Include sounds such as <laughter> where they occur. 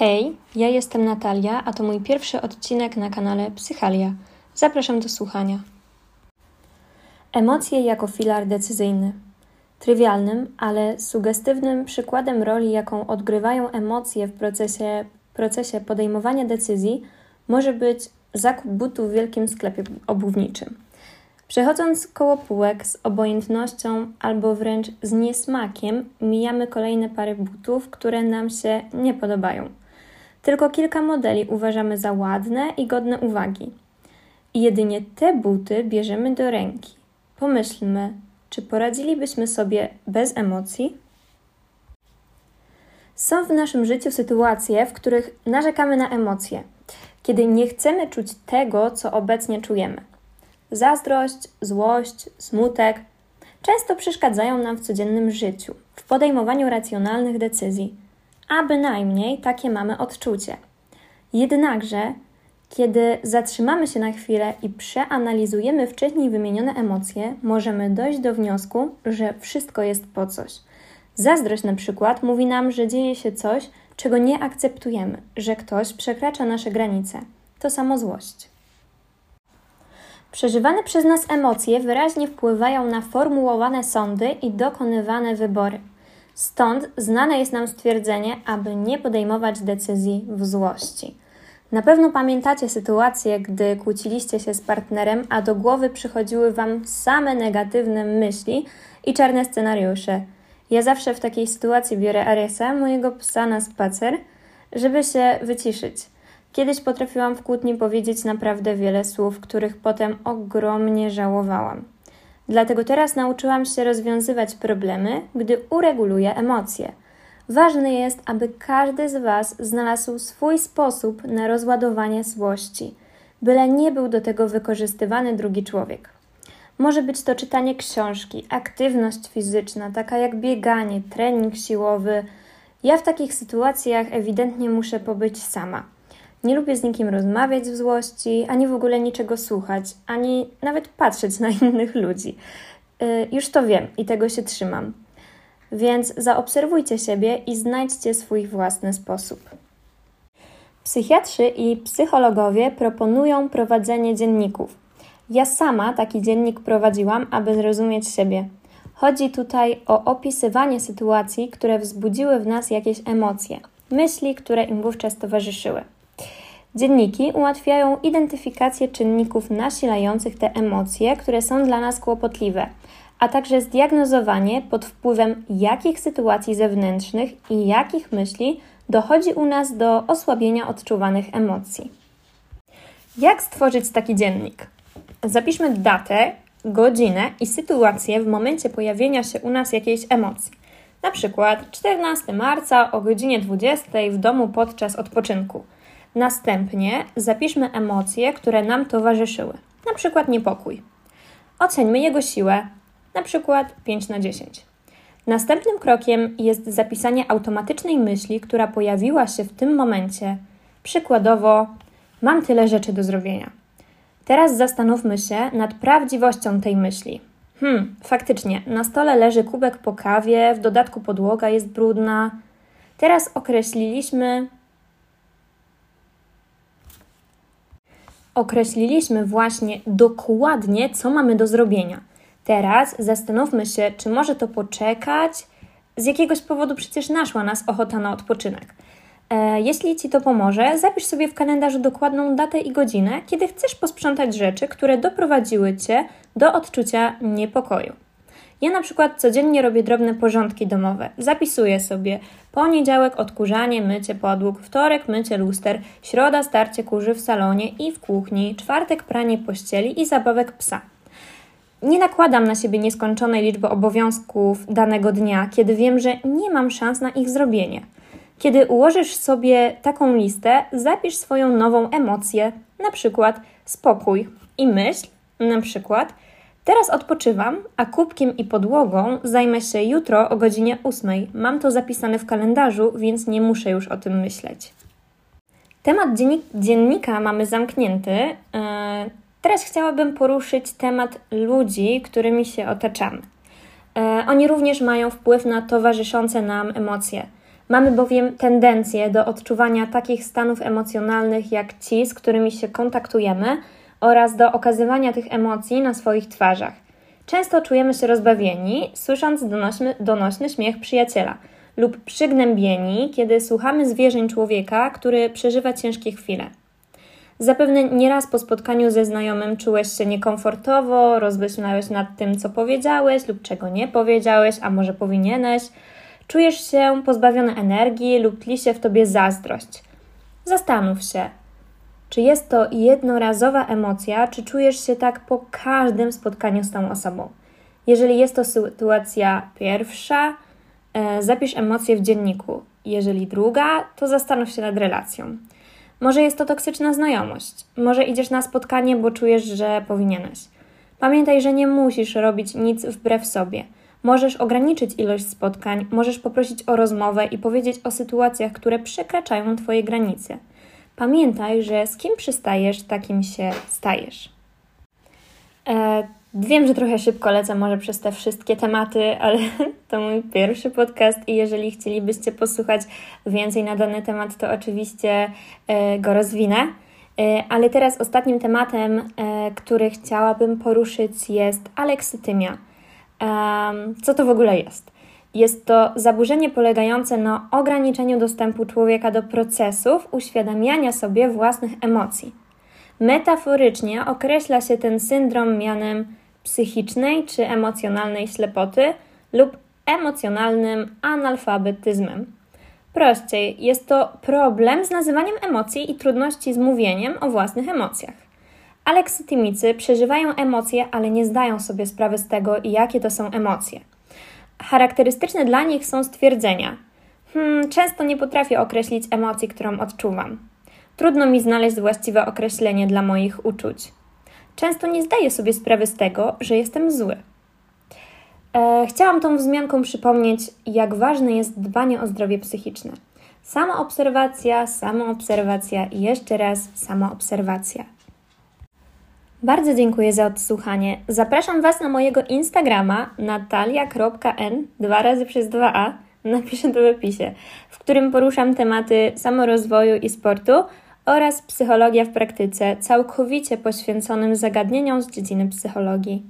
Hej, ja jestem Natalia, a to mój pierwszy odcinek na kanale Psychalia. Zapraszam do słuchania. Emocje jako filar decyzyjny. Trywialnym, ale sugestywnym przykładem roli, jaką odgrywają emocje w procesie, procesie podejmowania decyzji, może być zakup butów w wielkim sklepie obuwniczym. Przechodząc koło półek z obojętnością albo wręcz z niesmakiem, mijamy kolejne pary butów, które nam się nie podobają. Tylko kilka modeli uważamy za ładne i godne uwagi. I jedynie te buty bierzemy do ręki. Pomyślmy, czy poradzilibyśmy sobie bez emocji? Są w naszym życiu sytuacje, w których narzekamy na emocje, kiedy nie chcemy czuć tego, co obecnie czujemy. Zazdrość, złość, smutek często przeszkadzają nam w codziennym życiu, w podejmowaniu racjonalnych decyzji, a bynajmniej takie mamy odczucie. Jednakże, kiedy zatrzymamy się na chwilę i przeanalizujemy wcześniej wymienione emocje, możemy dojść do wniosku, że wszystko jest po coś. Zazdrość na przykład mówi nam, że dzieje się coś, czego nie akceptujemy, że ktoś przekracza nasze granice. To samo złość. Przeżywane przez nas emocje wyraźnie wpływają na formułowane sądy i dokonywane wybory. Stąd znane jest nam stwierdzenie, aby nie podejmować decyzji w złości. Na pewno pamiętacie sytuację, gdy kłóciliście się z partnerem, a do głowy przychodziły Wam same negatywne myśli i czarne scenariusze. Ja zawsze w takiej sytuacji biorę Ariesa, mojego psa, na spacer, żeby się wyciszyć. Kiedyś potrafiłam w kłótni powiedzieć naprawdę wiele słów, których potem ogromnie żałowałam. Dlatego teraz nauczyłam się rozwiązywać problemy, gdy ureguluję emocje. Ważne jest, aby każdy z Was znalazł swój sposób na rozładowanie złości, byle nie był do tego wykorzystywany drugi człowiek. Może być to czytanie książki, aktywność fizyczna, taka jak bieganie, trening siłowy. Ja w takich sytuacjach ewidentnie muszę pobyć sama. Nie lubię z nikim rozmawiać w złości, ani w ogóle niczego słuchać, ani nawet patrzeć na innych ludzi. Yy, już to wiem i tego się trzymam. Więc zaobserwujcie siebie i znajdźcie swój własny sposób. Psychiatrzy i psychologowie proponują prowadzenie dzienników. Ja sama taki dziennik prowadziłam, aby zrozumieć siebie. Chodzi tutaj o opisywanie sytuacji, które wzbudziły w nas jakieś emocje, myśli, które im wówczas towarzyszyły. Dzienniki ułatwiają identyfikację czynników nasilających te emocje, które są dla nas kłopotliwe, a także zdiagnozowanie pod wpływem jakich sytuacji zewnętrznych i jakich myśli dochodzi u nas do osłabienia odczuwanych emocji. Jak stworzyć taki dziennik? Zapiszmy datę, godzinę i sytuację w momencie pojawienia się u nas jakiejś emocji. Na przykład 14 marca o godzinie 20 w domu podczas odpoczynku. Następnie zapiszmy emocje, które nam towarzyszyły, na przykład niepokój. Oceńmy jego siłę, na przykład 5 na 10. Następnym krokiem jest zapisanie automatycznej myśli, która pojawiła się w tym momencie. Przykładowo, mam tyle rzeczy do zrobienia. Teraz zastanówmy się nad prawdziwością tej myśli. Hmm, faktycznie, na stole leży kubek po kawie, w dodatku podłoga jest brudna. Teraz określiliśmy określiliśmy właśnie dokładnie, co mamy do zrobienia. Teraz zastanówmy się, czy może to poczekać. Z jakiegoś powodu przecież naszła nas ochota na odpoczynek. E, jeśli Ci to pomoże, zapisz sobie w kalendarzu dokładną datę i godzinę, kiedy chcesz posprzątać rzeczy, które doprowadziły Cię do odczucia niepokoju. Ja na przykład codziennie robię drobne porządki domowe. Zapisuję sobie poniedziałek odkurzanie, mycie podłóg, wtorek mycie luster, środa starcie kurzy w salonie i w kuchni, czwartek pranie pościeli i zabawek psa. Nie nakładam na siebie nieskończonej liczby obowiązków danego dnia, kiedy wiem, że nie mam szans na ich zrobienie. Kiedy ułożysz sobie taką listę, zapisz swoją nową emocję, na przykład spokój i myśl, na przykład Teraz odpoczywam, a kubkiem i podłogą zajmę się jutro o godzinie 8. Mam to zapisane w kalendarzu, więc nie muszę już o tym myśleć. Temat dziennika mamy zamknięty. E, teraz chciałabym poruszyć temat ludzi, którymi się otaczamy. E, oni również mają wpływ na towarzyszące nam emocje. Mamy bowiem tendencję do odczuwania takich stanów emocjonalnych jak ci, z którymi się kontaktujemy, oraz do okazywania tych emocji na swoich twarzach. Często czujemy się rozbawieni, słysząc donośny, donośny śmiech przyjaciela, lub przygnębieni, kiedy słuchamy zwierzeń człowieka, który przeżywa ciężkie chwile. Zapewne nieraz po spotkaniu ze znajomym czułeś się niekomfortowo, rozmyślałeś nad tym, co powiedziałeś lub czego nie powiedziałeś, a może powinieneś. Czujesz się pozbawiony energii lub tli się w tobie zazdrość. Zastanów się, czy jest to jednorazowa emocja, czy czujesz się tak po każdym spotkaniu z tą osobą. Jeżeli jest to sytuacja pierwsza, e, zapisz emocje w dzienniku. Jeżeli druga, to zastanów się nad relacją. Może jest to toksyczna znajomość. Może idziesz na spotkanie, bo czujesz, że powinieneś. Pamiętaj, że nie musisz robić nic wbrew sobie. Możesz ograniczyć ilość spotkań, możesz poprosić o rozmowę i powiedzieć o sytuacjach, które przekraczają Twoje granice. Pamiętaj, że z kim przystajesz, takim się stajesz. E, wiem, że trochę szybko lecę może przez te wszystkie tematy, ale <laughs> to mój pierwszy podcast i jeżeli chcielibyście posłuchać więcej na dany temat, to oczywiście e, go rozwinę. E, ale teraz ostatnim tematem, e, który chciałabym poruszyć jest aleksytymia. Co to w ogóle jest? Jest to zaburzenie polegające na ograniczeniu dostępu człowieka do procesów uświadamiania sobie własnych emocji. Metaforycznie określa się ten syndrom mianem psychicznej czy emocjonalnej ślepoty lub emocjonalnym analfabetyzmem. Prościej, jest to problem z nazywaniem emocji i trudności z mówieniem o własnych emocjach. Aleksytymicy przeżywają emocje, ale nie zdają sobie sprawy z tego, jakie to są emocje. Charakterystyczne dla nich są stwierdzenia. Hmm, często nie potrafię określić emocji, którą odczuwam. Trudno mi znaleźć właściwe określenie dla moich uczuć. Często nie zdaję sobie sprawy z tego, że jestem zły. E, chciałam tą wzmianką przypomnieć, jak ważne jest dbanie o zdrowie psychiczne. Samoobserwacja, samoobserwacja i jeszcze raz samoobserwacja. Bardzo dziękuję za odsłuchanie. Zapraszam Was na mojego Instagrama natalia.n dwa razy przez 2a, napiszę to w opisie, w którym poruszam tematy samorozwoju i sportu oraz psychologia w praktyce, całkowicie poświęconym zagadnieniom z dziedziny psychologii.